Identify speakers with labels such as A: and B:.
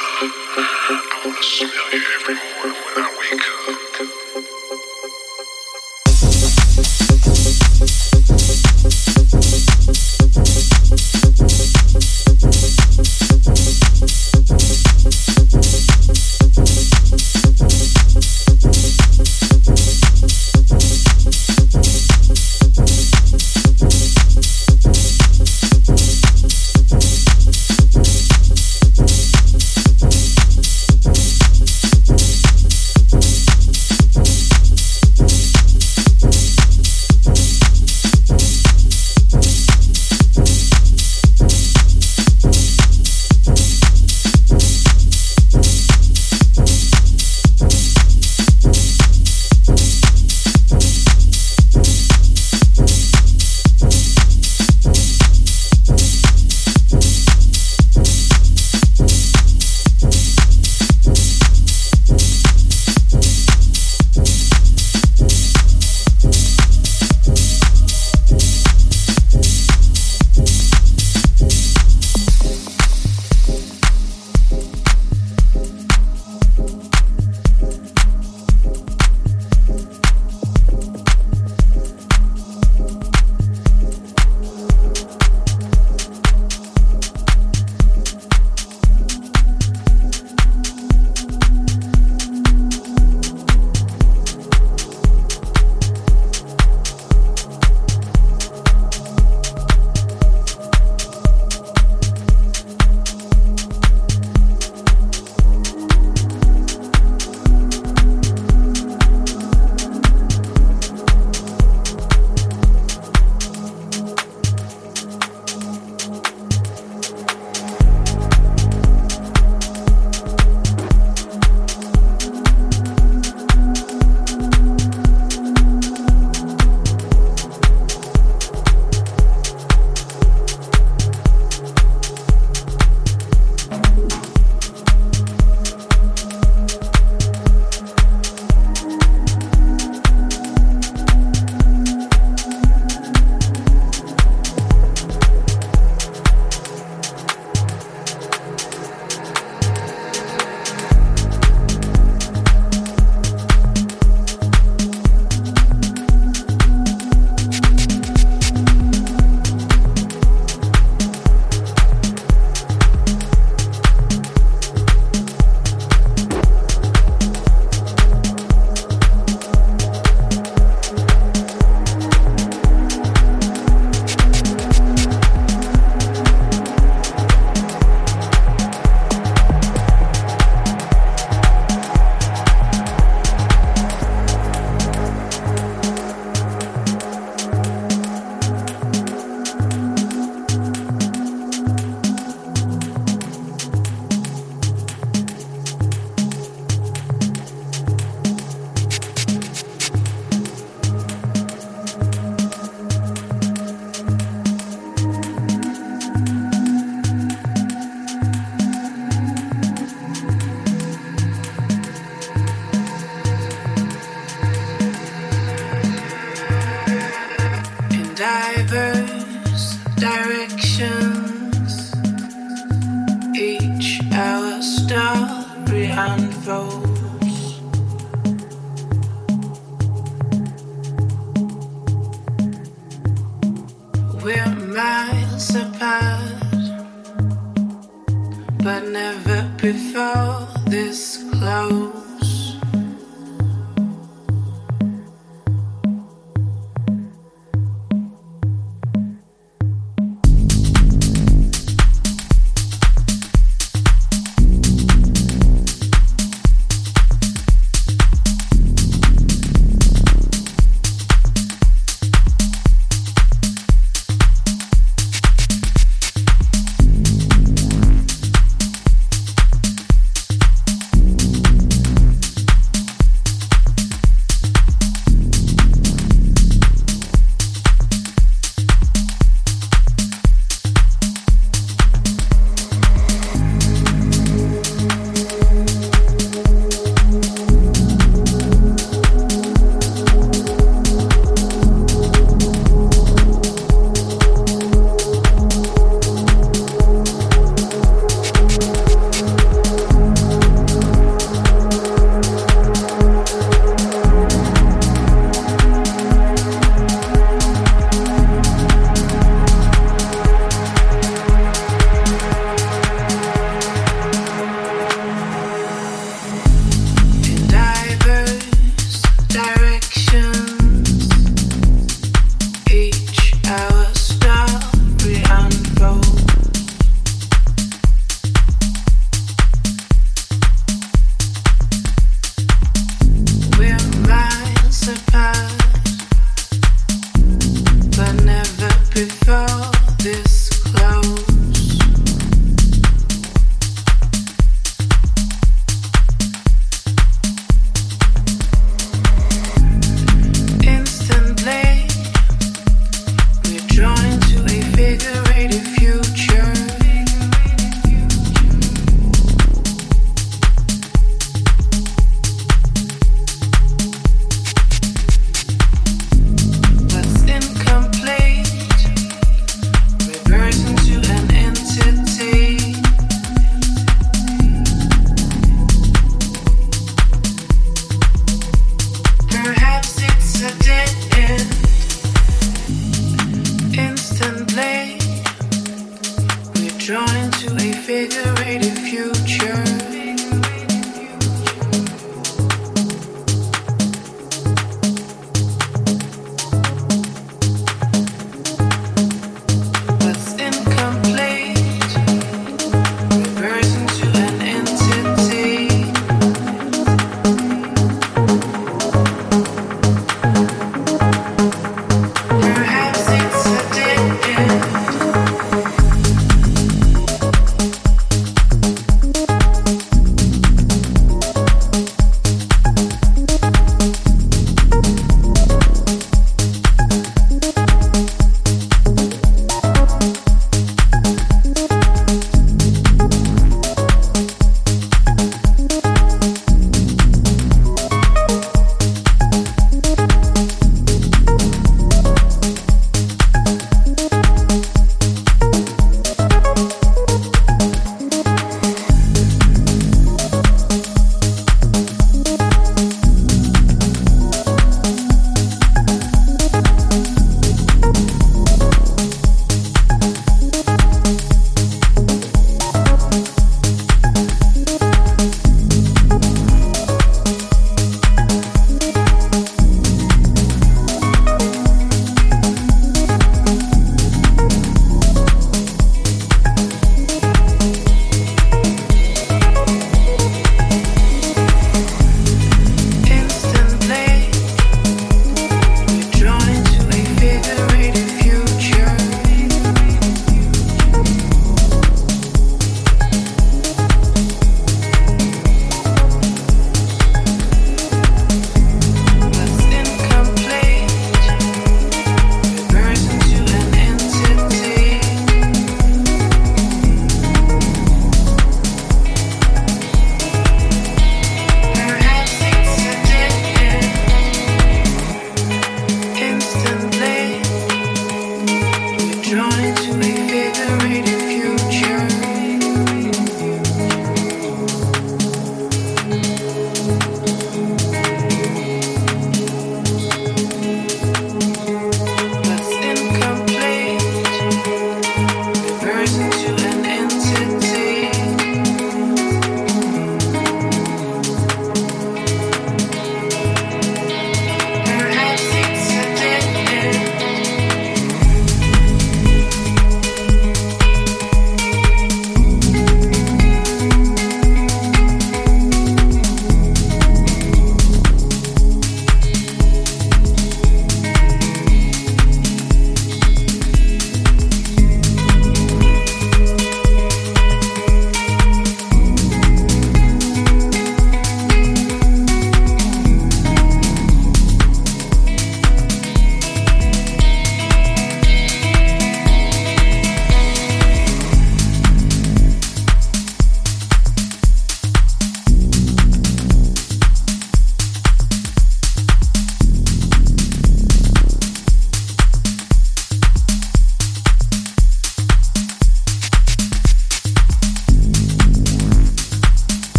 A: I smell you every morning when I wake up.